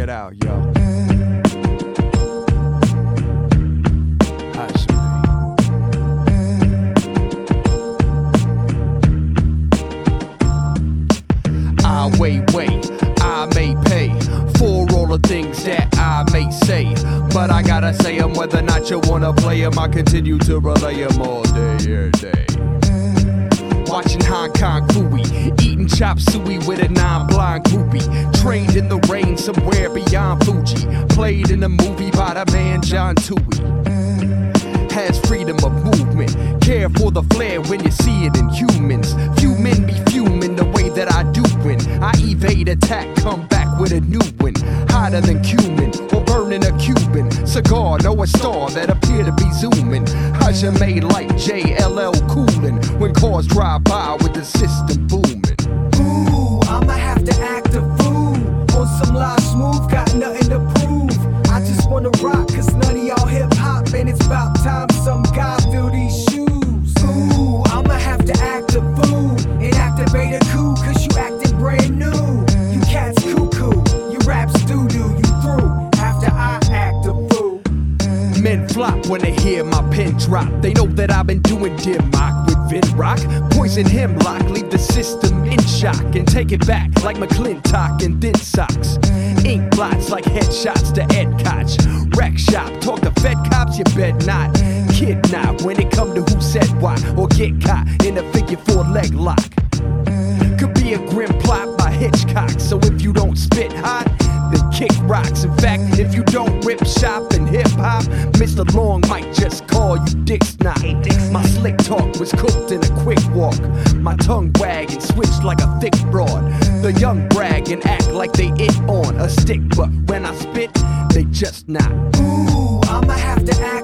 it out, yo. I wait, wait, I may pay for all the things that I may say. But I gotta say them whether or not you wanna play them. I continue to relay them all day, every day. Watching Hong Kong Phooey, eating chop suey with a non-blind groupie. Trained in the rain somewhere beyond Fuji. Played in a movie by the man John Tui. Has freedom of movement. Care for the flair when you see it in humans. Few men be fuming the way that I do when I evade attack, come back with a new one. Hotter than cumin or burning a Cuban. Cigar, know a star that appear to be zooming. Made like JLL when cars drive by with the system booming. Ooh, I'ma have to act a fool. On some live smooth, got nothing to prove. I just wanna rock, cause none of y'all hip hop, and it's about time some guy fill these shoes. Ooh, I'ma have to act a fool and activate a coup, cause you acting brand new. You cats cuckoo, you raps doo doo, you through after I act a fool. Men flop when they hear my pen drop. They know that I've been doing dim mock with Rock. Poison hemlock, leave the system in shock and take it back like McClintock and thin socks. Ink blots like headshots to Ed Koch. Wreck shop, talk to Fed cops, you bet not. Kidnap when it come to who said why or get caught in a figure four leg lock. Could be a grim plot by Hitchcock. So if you don't spit hot, then kick rocks. In fact, if you don't rip hop, Might just call you Dick Snot. My slick talk was cooked in a quick walk. My tongue wag and switched like a thick broad. The young brag and act like they it on a stick, but when I spit, they just not. Ooh, I'ma have to act